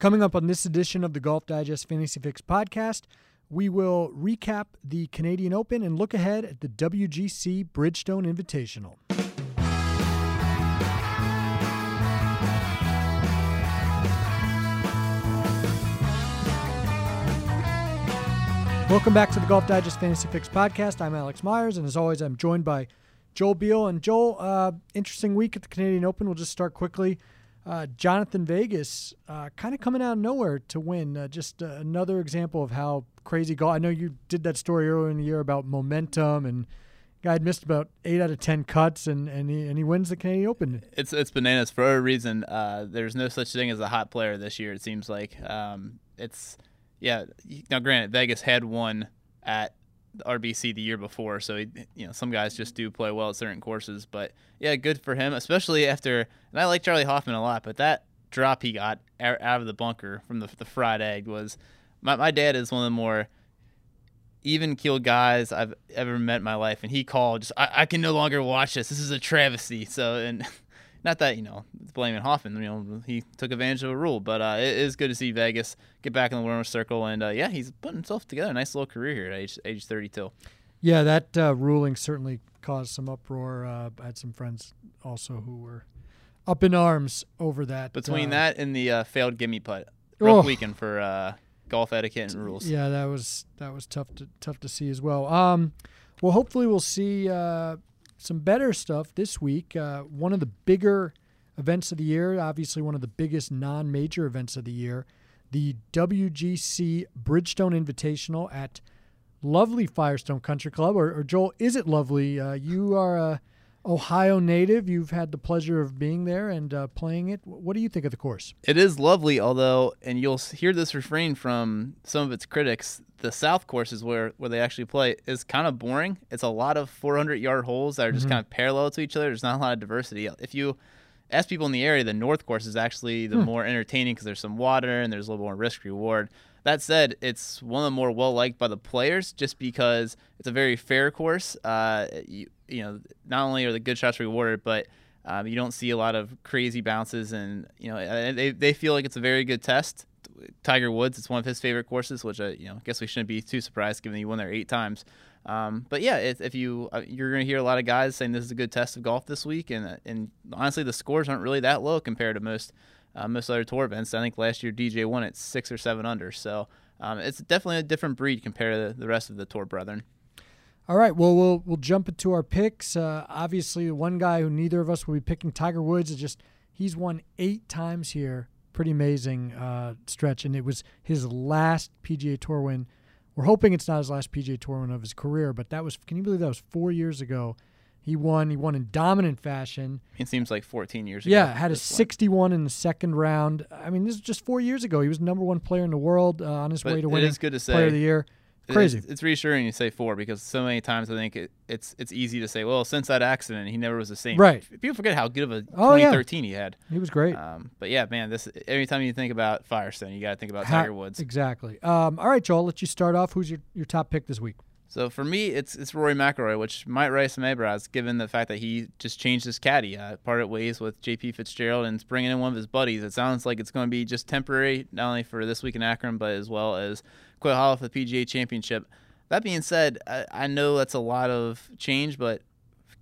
Coming up on this edition of the Golf Digest Fantasy Fix podcast, we will recap the Canadian Open and look ahead at the WGC Bridgestone Invitational. Welcome back to the Golf Digest Fantasy Fix podcast. I'm Alex Myers, and as always, I'm joined by Joel Beall. And Joel, uh, interesting week at the Canadian Open. We'll just start quickly. Uh, Jhonattan Vegas uh, kind of coming out of nowhere to win. Uh, just uh, another example of how crazy golf. I know you did that story earlier in the year about momentum and guy had missed about eight out of ten cuts and, and he and he wins the Canadian Open. It's it's bananas for a reason. Uh, there's no such thing as a hot player this year. It seems like um, it's yeah. Now, granted, Vegas had won at RBC the year before, so he, you know some guys just do play well at certain courses. But yeah, good for him, especially after. And I like Charley Hoffman a lot, but that drop he got out of the bunker from the the fried egg was. My my dad is one of the more even keeled guys I've ever met in my life, and he called just I, I can no longer watch this. This is a travesty. So and not that you know blaming Hoffman, you know he took advantage of a rule, but uh, it is good to see Vegas get back in the winner's circle, and uh, yeah, he's putting himself together a nice little career here at age age 32. Yeah, that uh, ruling certainly caused some uproar. Uh, I had some friends also who were up in arms over that. Between uh, that and the uh, failed gimme putt, rough oh. weekend for golf etiquette and rules. Yeah, that was that was tough to tough to see as well. Um, well, hopefully we'll see some better stuff this week. Uh, one of the bigger events of the year, obviously one of the biggest non-major events of the year, the WGC Bridgestone Invitational at lovely Firestone Country Club. Or, or Joel, is it lovely? Uh, you are a Ohio native. You've had the pleasure of being there and uh, playing it. What do you think of the course? It is lovely, although, and you'll hear this refrain from some of its critics. The South courses where where they actually play is kind of boring. It's a lot of 400 yard holes that are just mm-hmm. kind of parallel to each other. There's not a lot of diversity. If you ask people in the area, the North course is actually the hmm. more entertaining because there's some water and there's a little more risk reward. That said, it's one of the more well liked by the players just because it's a very fair course. Uh, you, you know, not only are the good shots rewarded, but um, you don't see a lot of crazy bounces, and you know they they feel like it's a very good test. Tiger Woods, it's one of his favorite courses, which I you know guess we shouldn't be too surprised given he won there eight times. Um, but yeah, if, if you uh, you're going to hear a lot of guys saying this is a good test of golf this week, and and honestly the scores aren't really that low compared to most uh, most other tour events. I think last year DJ won at six or seven under, so um, it's definitely a different breed compared to the rest of the tour brethren. All right, well, we'll we'll jump into our picks. Uh, obviously, one guy who neither of us will be picking, Tiger Woods, is just he's won eight times here. Pretty amazing uh, stretch, and it was his last PGA Tour win. We're hoping it's not his last PGA Tour win of his career, but that was. Can you believe that was four years ago? He won. He won in dominant fashion. It seems like 14 years ago. Yeah, had a 61 in the second round. I mean, this is just four years ago. He was number one player in the world uh, on his but way to winning it is good to say, Player of the Year. Crazy. It's, it's, reassuring you say four because so many times I think it, it's it's easy to say, well, since that accident, he never was the same. Right. People forget how good of a oh, 2013 yeah. he had. He was great. Um, but yeah, man, this every time you think about Firestone, you got to think about Tiger Woods. Exactly. Um, all right, Joel, let you start off. Who's your, your top pick this week? So for me, it's it's Rory McIlroy, which might raise some eyebrows given the fact that he just changed his caddy, uh, parted ways with J.P. Fitzgerald, and is bringing in one of his buddies. It sounds like it's going to be just temporary, not only for this week in Akron, but as well as Quail Hollow for the PGA Championship. That being said, I, I know that's a lot of change, but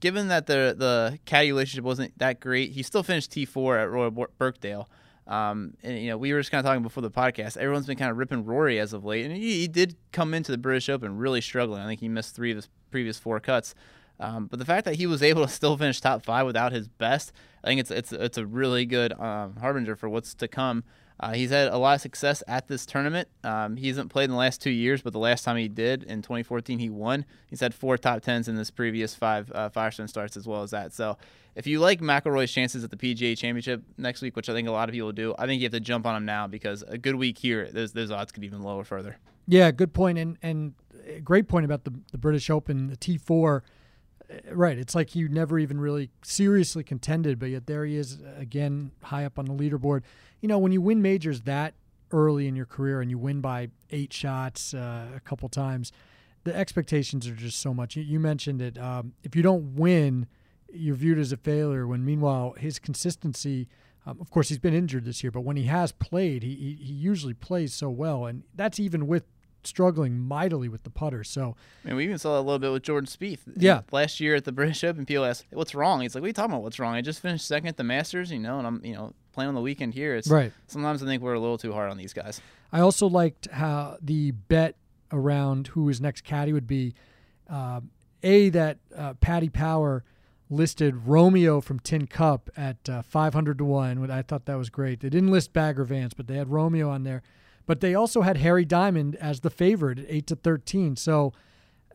given that the the caddy relationship wasn't that great, he still finished T4 at Royal Birkdale. Um, and you know, we were just kind of talking before the podcast. Everyone's been kind of ripping Rory as of late, and he, he did come into the British Open really struggling. I think he missed three of his previous four cuts. Um, but the fact that he was able to still finish top five without his best, I think it's it's it's a really good um, harbinger for what's to come. Uh, he's had a lot of success at this tournament. Um, he hasn't played in the last two years, but the last time he did in 2014, he won. He's had four top tens in his previous five uh, Firestone starts, as well as that. So, if you like McIlroy's chances at the PGA Championship next week, which I think a lot of people do, I think you have to jump on him now because a good week here, those, those odds could even lower further. Yeah, good point, and and great point about the the British Open, the T4 right. It's like you never even really seriously contended, but yet there he is again, high up on the leaderboard. You know, when you win majors that early in your career and you win by eight shots uh, a couple times, the expectations are just so much. You, mentioned it. Um, if you don't win, you're viewed as a failure. When meanwhile, his consistency. Um, of course, he's been injured this year, but when he has played, he he usually plays so well, and that's even with struggling mightily with the putter. So, I mean, we even saw that a little bit with Jordan Spieth. Yeah. Last year at the British Open, people asked, "What's wrong?" He's like, "What are you talking about? What's wrong? I just finished second at the Masters, you know, and I'm, you know, playing on the weekend here." It's right. Sometimes I think we're a little too hard on these guys. I also liked how the bet around who his next caddy would be. Uh, a that uh, Paddy Power listed Romeo from Tin Cup at uh, 500 to 1. I thought that was great. They didn't list Bagger Vance, but they had Romeo on there. But they also had Harry Diamond as the favorite at 8 to 13. So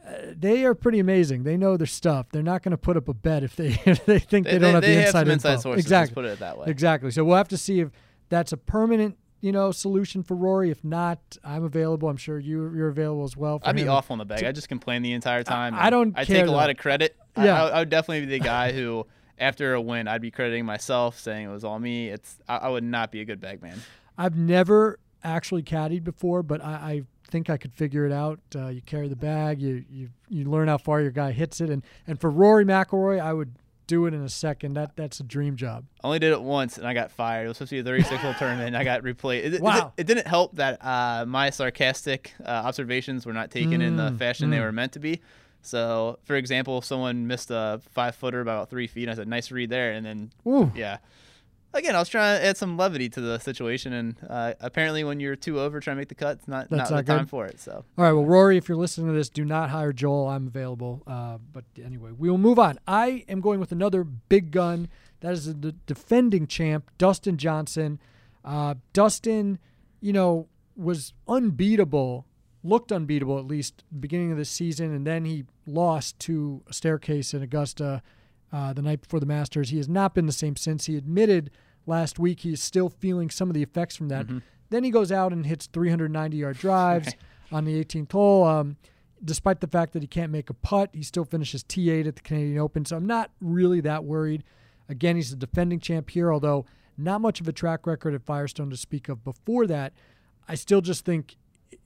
uh, they are pretty amazing. They know their stuff. They're not going to put up a bet if they if they think they, They, don't they, have they the have inside info. inside sources. exactly. Let's put it that way. Exactly. So we'll have to see if that's a permanent, you know, solution for Rory. If not, I'm available. I'm sure you you're available as well. I'd be him. off on the bag. I just complain the entire time. I don't I take a lot of credit. I- Yeah. I, I would definitely be the guy who, after a win, I'd be crediting myself, saying it was all me. It's I, I would not be a good bag man. I've never actually caddied before, but I, I think I could figure it out. Uh, you carry the bag, you you you learn how far your guy hits it, and and for Rory McIlroy, I would do it in a second. That that's a dream job. I only did it once and I got fired. It was supposed to be a 36 hole tournament and I got replayed. It, it- Wow. It, didn't help that uh, my sarcastic uh, observations were not taken in the Mm, fashion they mm. were meant to be. So, for example, if someone missed a five footer about three feet, and I said, nice read there. And then, Ooh, yeah. Again, I was trying to add some levity to the situation. And uh, apparently, when you're two over trying to make the cut, it's not, That's not, not the time good. for it. So, All right, well, Rory, if you're listening to this, do not hire Joel. I'm available. Uh, but anyway, we will move on. I am going with another big gun. That is the defending champ, Dustin Johnson. Uh, Dustin, you know, was unbeatable, looked unbeatable at least beginning of the season, and then he lost to a staircase in Augusta uh, the night before the Masters. He has not been the same since. He admitted last week he's still feeling some of the effects from that. Mhm. Then he goes out and hits 390 yard drives on the 18th hole. Um, despite the fact that he can't make a putt, he still finishes T8 at the Canadian Open. So I'm not really that worried. Again, he's the defending champ here, although not much of a track record at Firestone to speak of before that. I still just think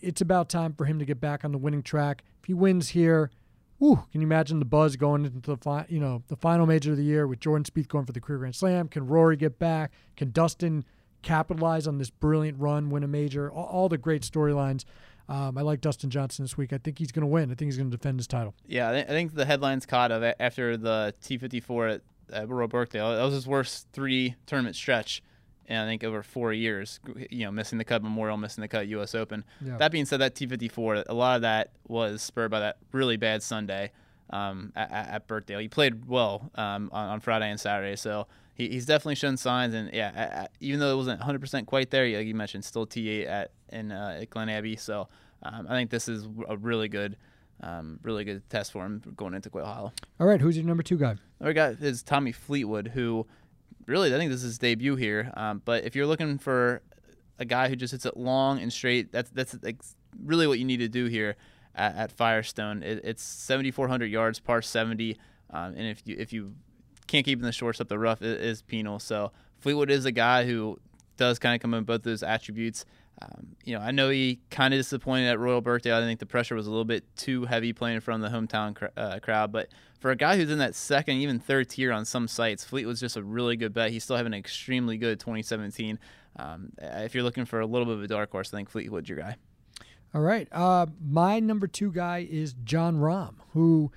it's about time for him to get back on the winning track. If he wins here, can you imagine the buzz going into the fi- you know the final major of the year with Jordan Spieth going for the career Grand Slam? Can Rory get back? Can Dustin capitalize on this brilliant run, win a major? All, all the great storylines. Um, I like Dustin Johnson this week. I think he's going to win. I think he's going to defend his title. yeah, I think the headlines caught of after the T54 at, at Royal Birkdale. That was his worst three tournament stretch. And I think over four years, you know, missing the Cut Memorial, missing the Cut U.S. Open. Yeah. That being said, that T54, a lot of that was spurred by that really bad Sunday um, at, at Birkdale. He played well um, on, on Friday and Saturday, so he, he's definitely shown signs. And yeah, a- a- even though it wasn't 100% quite there, like you mentioned, still T8 at in uh, at Glen Abbey. So um, I think this is a really good, um, really good test for him going into Quail Hollow. All right, who's your number two guy? Our guy is Tommy Fleetwood, who really I think this is his debut here. Um, but if you're looking for a guy who just hits it long and straight, that's that's like really what you need to do here at, at Firestone. It, it's 7,400 yards, par 70, um, and if you if you can't keep in the shorts up the rough, it is penal. So Fleetwood is a guy who does kind of come in both those attributes. Um, you know, I know he kind of disappointed at Royal Birkdale. I think the pressure was a little bit too heavy playing in front of the hometown cr- uh, crowd. But for a guy who's in that second, even third tier on some sites, Fleet was just a really good bet. He's still having an extremely good 2017. Um, if you're looking for a little bit of a dark horse, I think Fleetwood's your guy. All right. Uh, my number two guy is Jon Rahm, who,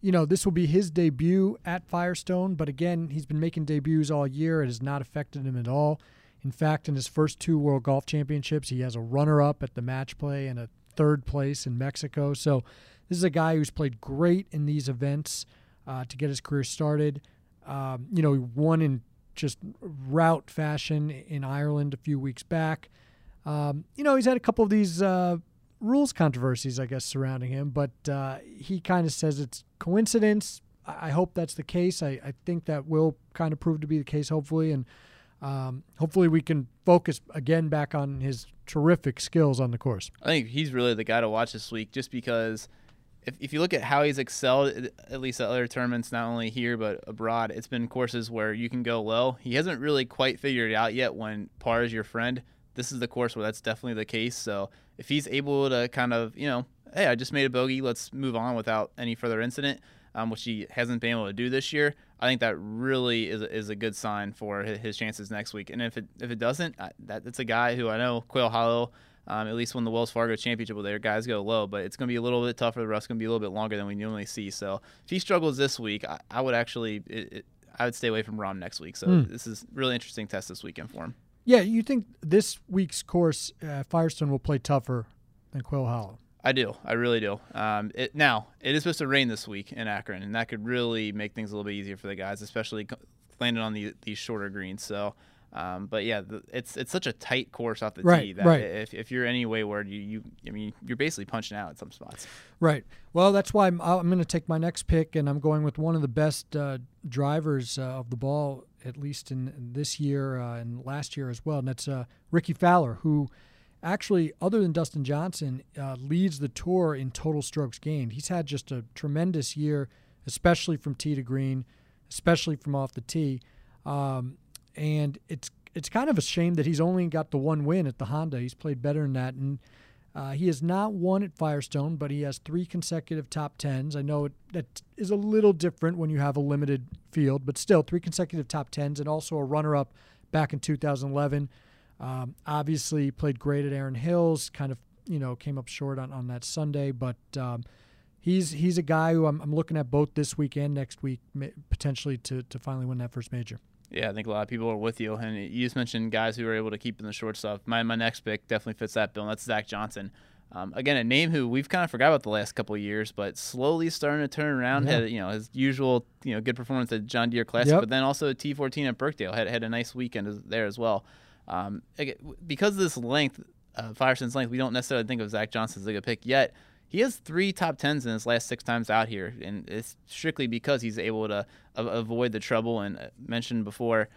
you know, this will be his debut at Firestone. But again, he's been making debuts all year. It has not affected him at all. In fact, in his first two World Golf Championships, he has a runner up at the match play and a third place in Mexico. So this is a guy who's played great in these events uh, to get his career started. Um, you know, he won in just rout fashion in Ireland a few weeks back. Um, you know, he's had a couple of these uh, rules controversies, I guess, surrounding him, but uh, he kind of says it's coincidence. I hope that's the case. I, I think that will kind of prove to be the case, hopefully, and um, hopefully we can focus again back on his terrific skills on the course. I think he's really the guy to watch this week just because if, if you look at how he's excelled, at- least at other tournaments, not only here but abroad, it's been courses where you can go low. He hasn't really quite figured it out yet when par is your friend. This is the course where that's definitely the case. So if he's able to kind of, you know, hey, I just made a bogey, let's move on without any further incident. um, which he hasn't been able to do this year, I think that really is a, is a good sign for his chances next week. And if it if it doesn't, that it's a guy who I know Quail Hollow. Um, at least when the Wells Fargo Championship will there, guys go low, but it's going to be a little bit tougher. The rough's going to be a little bit longer than we normally see. So if he struggles this week, I, I would actually it, it, I would stay away from Rahm next week. So mm. this is really interesting test this weekend for him. Yeah, you think this week's course, uh, Firestone will play tougher than Quail Hollow? I do. I really do. Um, it, now, it is supposed to rain this week in Akron, and that could really make things a little bit easier for the guys, especially landing on the, these shorter greens. So, um, but yeah, the, it's it's such a tight course off the right, tee that right. if, if you're any wayward, you, you I mean you're basically punching out at some spots. Right. Well, that's why I'm, I'm going to take my next pick, and I'm going with one of the best uh, drivers uh, of the ball, at least in, in this year uh, and last year as well, and that's uh, Rickie Fowler, who actually, other than Dustin Johnson, uh, leads the tour in total strokes gained. He's had just a tremendous year, especially from tee to green, especially from off the tee. Um, and it's it's kind of a shame that he's only got the one win at the Honda. He's played better than that, and uh, he has not won at Firestone, but he has three consecutive top tens. I know it, that is a little different when you have a limited field, but still three consecutive top tens, and also a runner-up back in 2011. Um, obviously, played great at Erin Hills. Kind of, you know, came up short on, on that Sunday, but um, he's he's a guy who I'm, I'm, looking at both this week and next week potentially to to finally win that first major. Yeah, I think a lot of people are with you. And you just mentioned guys who were able to keep in the short stuff. My my next pick definitely fits that bill, and that's Zach Johnson. Um, again, a name who we've kind of forgot about the last couple of years, but slowly starting to turn around. Yeah. Had you know his usual you know good performance at John Deere Classic, yep. but then also T14 at Birkdale had had a nice weekend there as well. Um, because of this length, uh, Firestone's length, we don't necessarily think of Zach Johnson as a good pick yet. He has three top tens in his last six times out here, and it's strictly because he's able to avoid the trouble. And uh, mentioned before,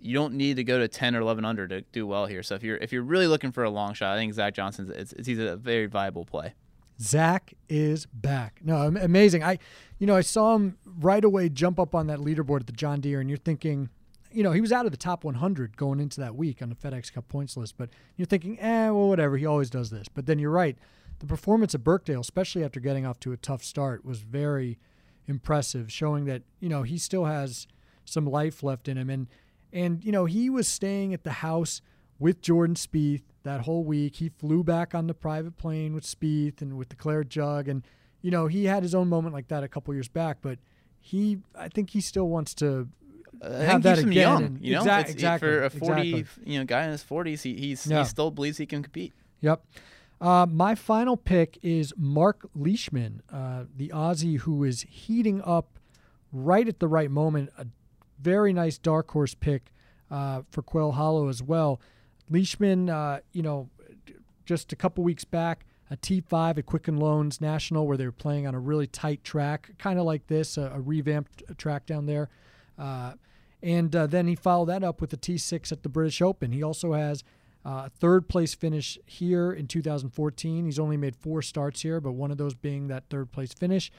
you don't need to go to 10 or 11 under to do well here. So if you're if you're really looking for a long shot, I think Zach Johnson's it's, it's he's a very viable play. Zach is back. No, amazing. I, you know, I saw him right away jump up on that leaderboard at the John Deere, and you're thinking, you know, he was out of the top 100 going into that week on the FedEx Cup points list. But you're thinking, eh, well, whatever. He always does this. But then you're right. The performance at Birkdale, especially after getting off to a tough start, was very impressive, showing that you know he still has some life left in him. And and you know he was staying at the house with Jordan Spieth that whole week. He flew back on the private plane with Spieth and with the Claret Jug, and you know he had his own moment like that a couple years back. But he, I think he still wants to have that again. Young, and, you know, exa- exactly for a forty, exactly. you know, guy in his forties, he he's, yeah. he still believes he can compete. Yep. Uh, my final pick is Mark Leishman, uh, the Aussie who is heating up right at the right moment. A very nice dark horse pick uh, for Quail Hollow as well. Leishman, uh, you know, just a couple weeks back, a T5 at Quicken Loans National, where they were playing on a really tight track, kind of like this, a, a revamped track down there. Uh, and uh, then he followed that up with the T6 at the British Open. He also has uh, third place finish here in 2014. He's only made four starts here, but one of those being that third place finish.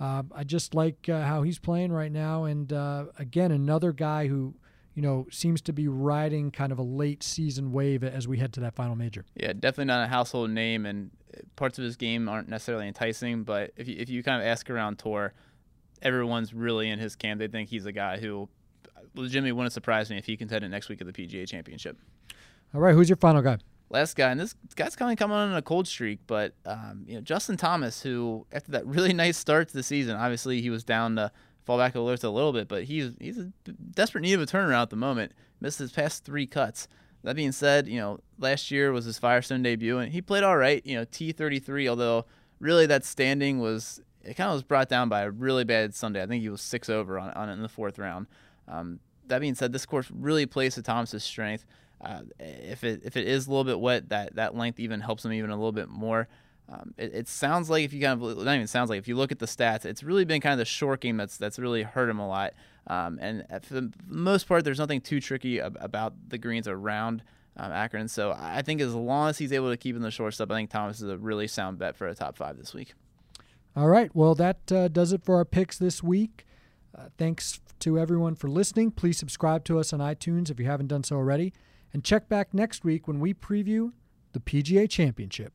Uh, I just like uh, how he's playing right now. And again, another guy who, you know, seems to be riding kind of a late season wave as we head to that final major. Yeah, definitely not a household name, and parts of his game aren't necessarily enticing. But if you, if you kind of ask around tour, everyone's really in his camp. They think he's a guy who legitimately wouldn't surprise me if he contended next week at the PGA Championship. All right, who's your final guy? Last guy, and this guy's kind of coming on a cold streak, but um, you know Justin Thomas, who after that really nice start to the season, obviously he was down to fall back a little, a little bit, but he's he's a desperate need of a turnaround at the moment. Missed his past three cuts. That being said, you know last year was his Firestone debut, and he played all right. You know T33, although really that standing was it kind of was brought down by a really bad Sunday. I think he was six over on, on it in the fourth round. Um, that being said, this course really plays to Thomas's strength. Uh, if it if it is a little bit wet, that that length even helps him even a little bit more. Um, it, it, sounds like if you kind of not even sounds like if you look at the stats, it's really been kind of the short game that's that's really hurt him a lot. Um, and for the most part, there's nothing too tricky ab- about the greens around um, Akron. So I think as long as he's able to keep in the short stuff, I think Thomas is a really sound bet for a top five this week. All right. Well, that uh, does it for our picks this week. Uh, thanks to everyone for listening. Please subscribe to us on iTunes if you haven't done so already. And check back next week when we preview the PGA Championship.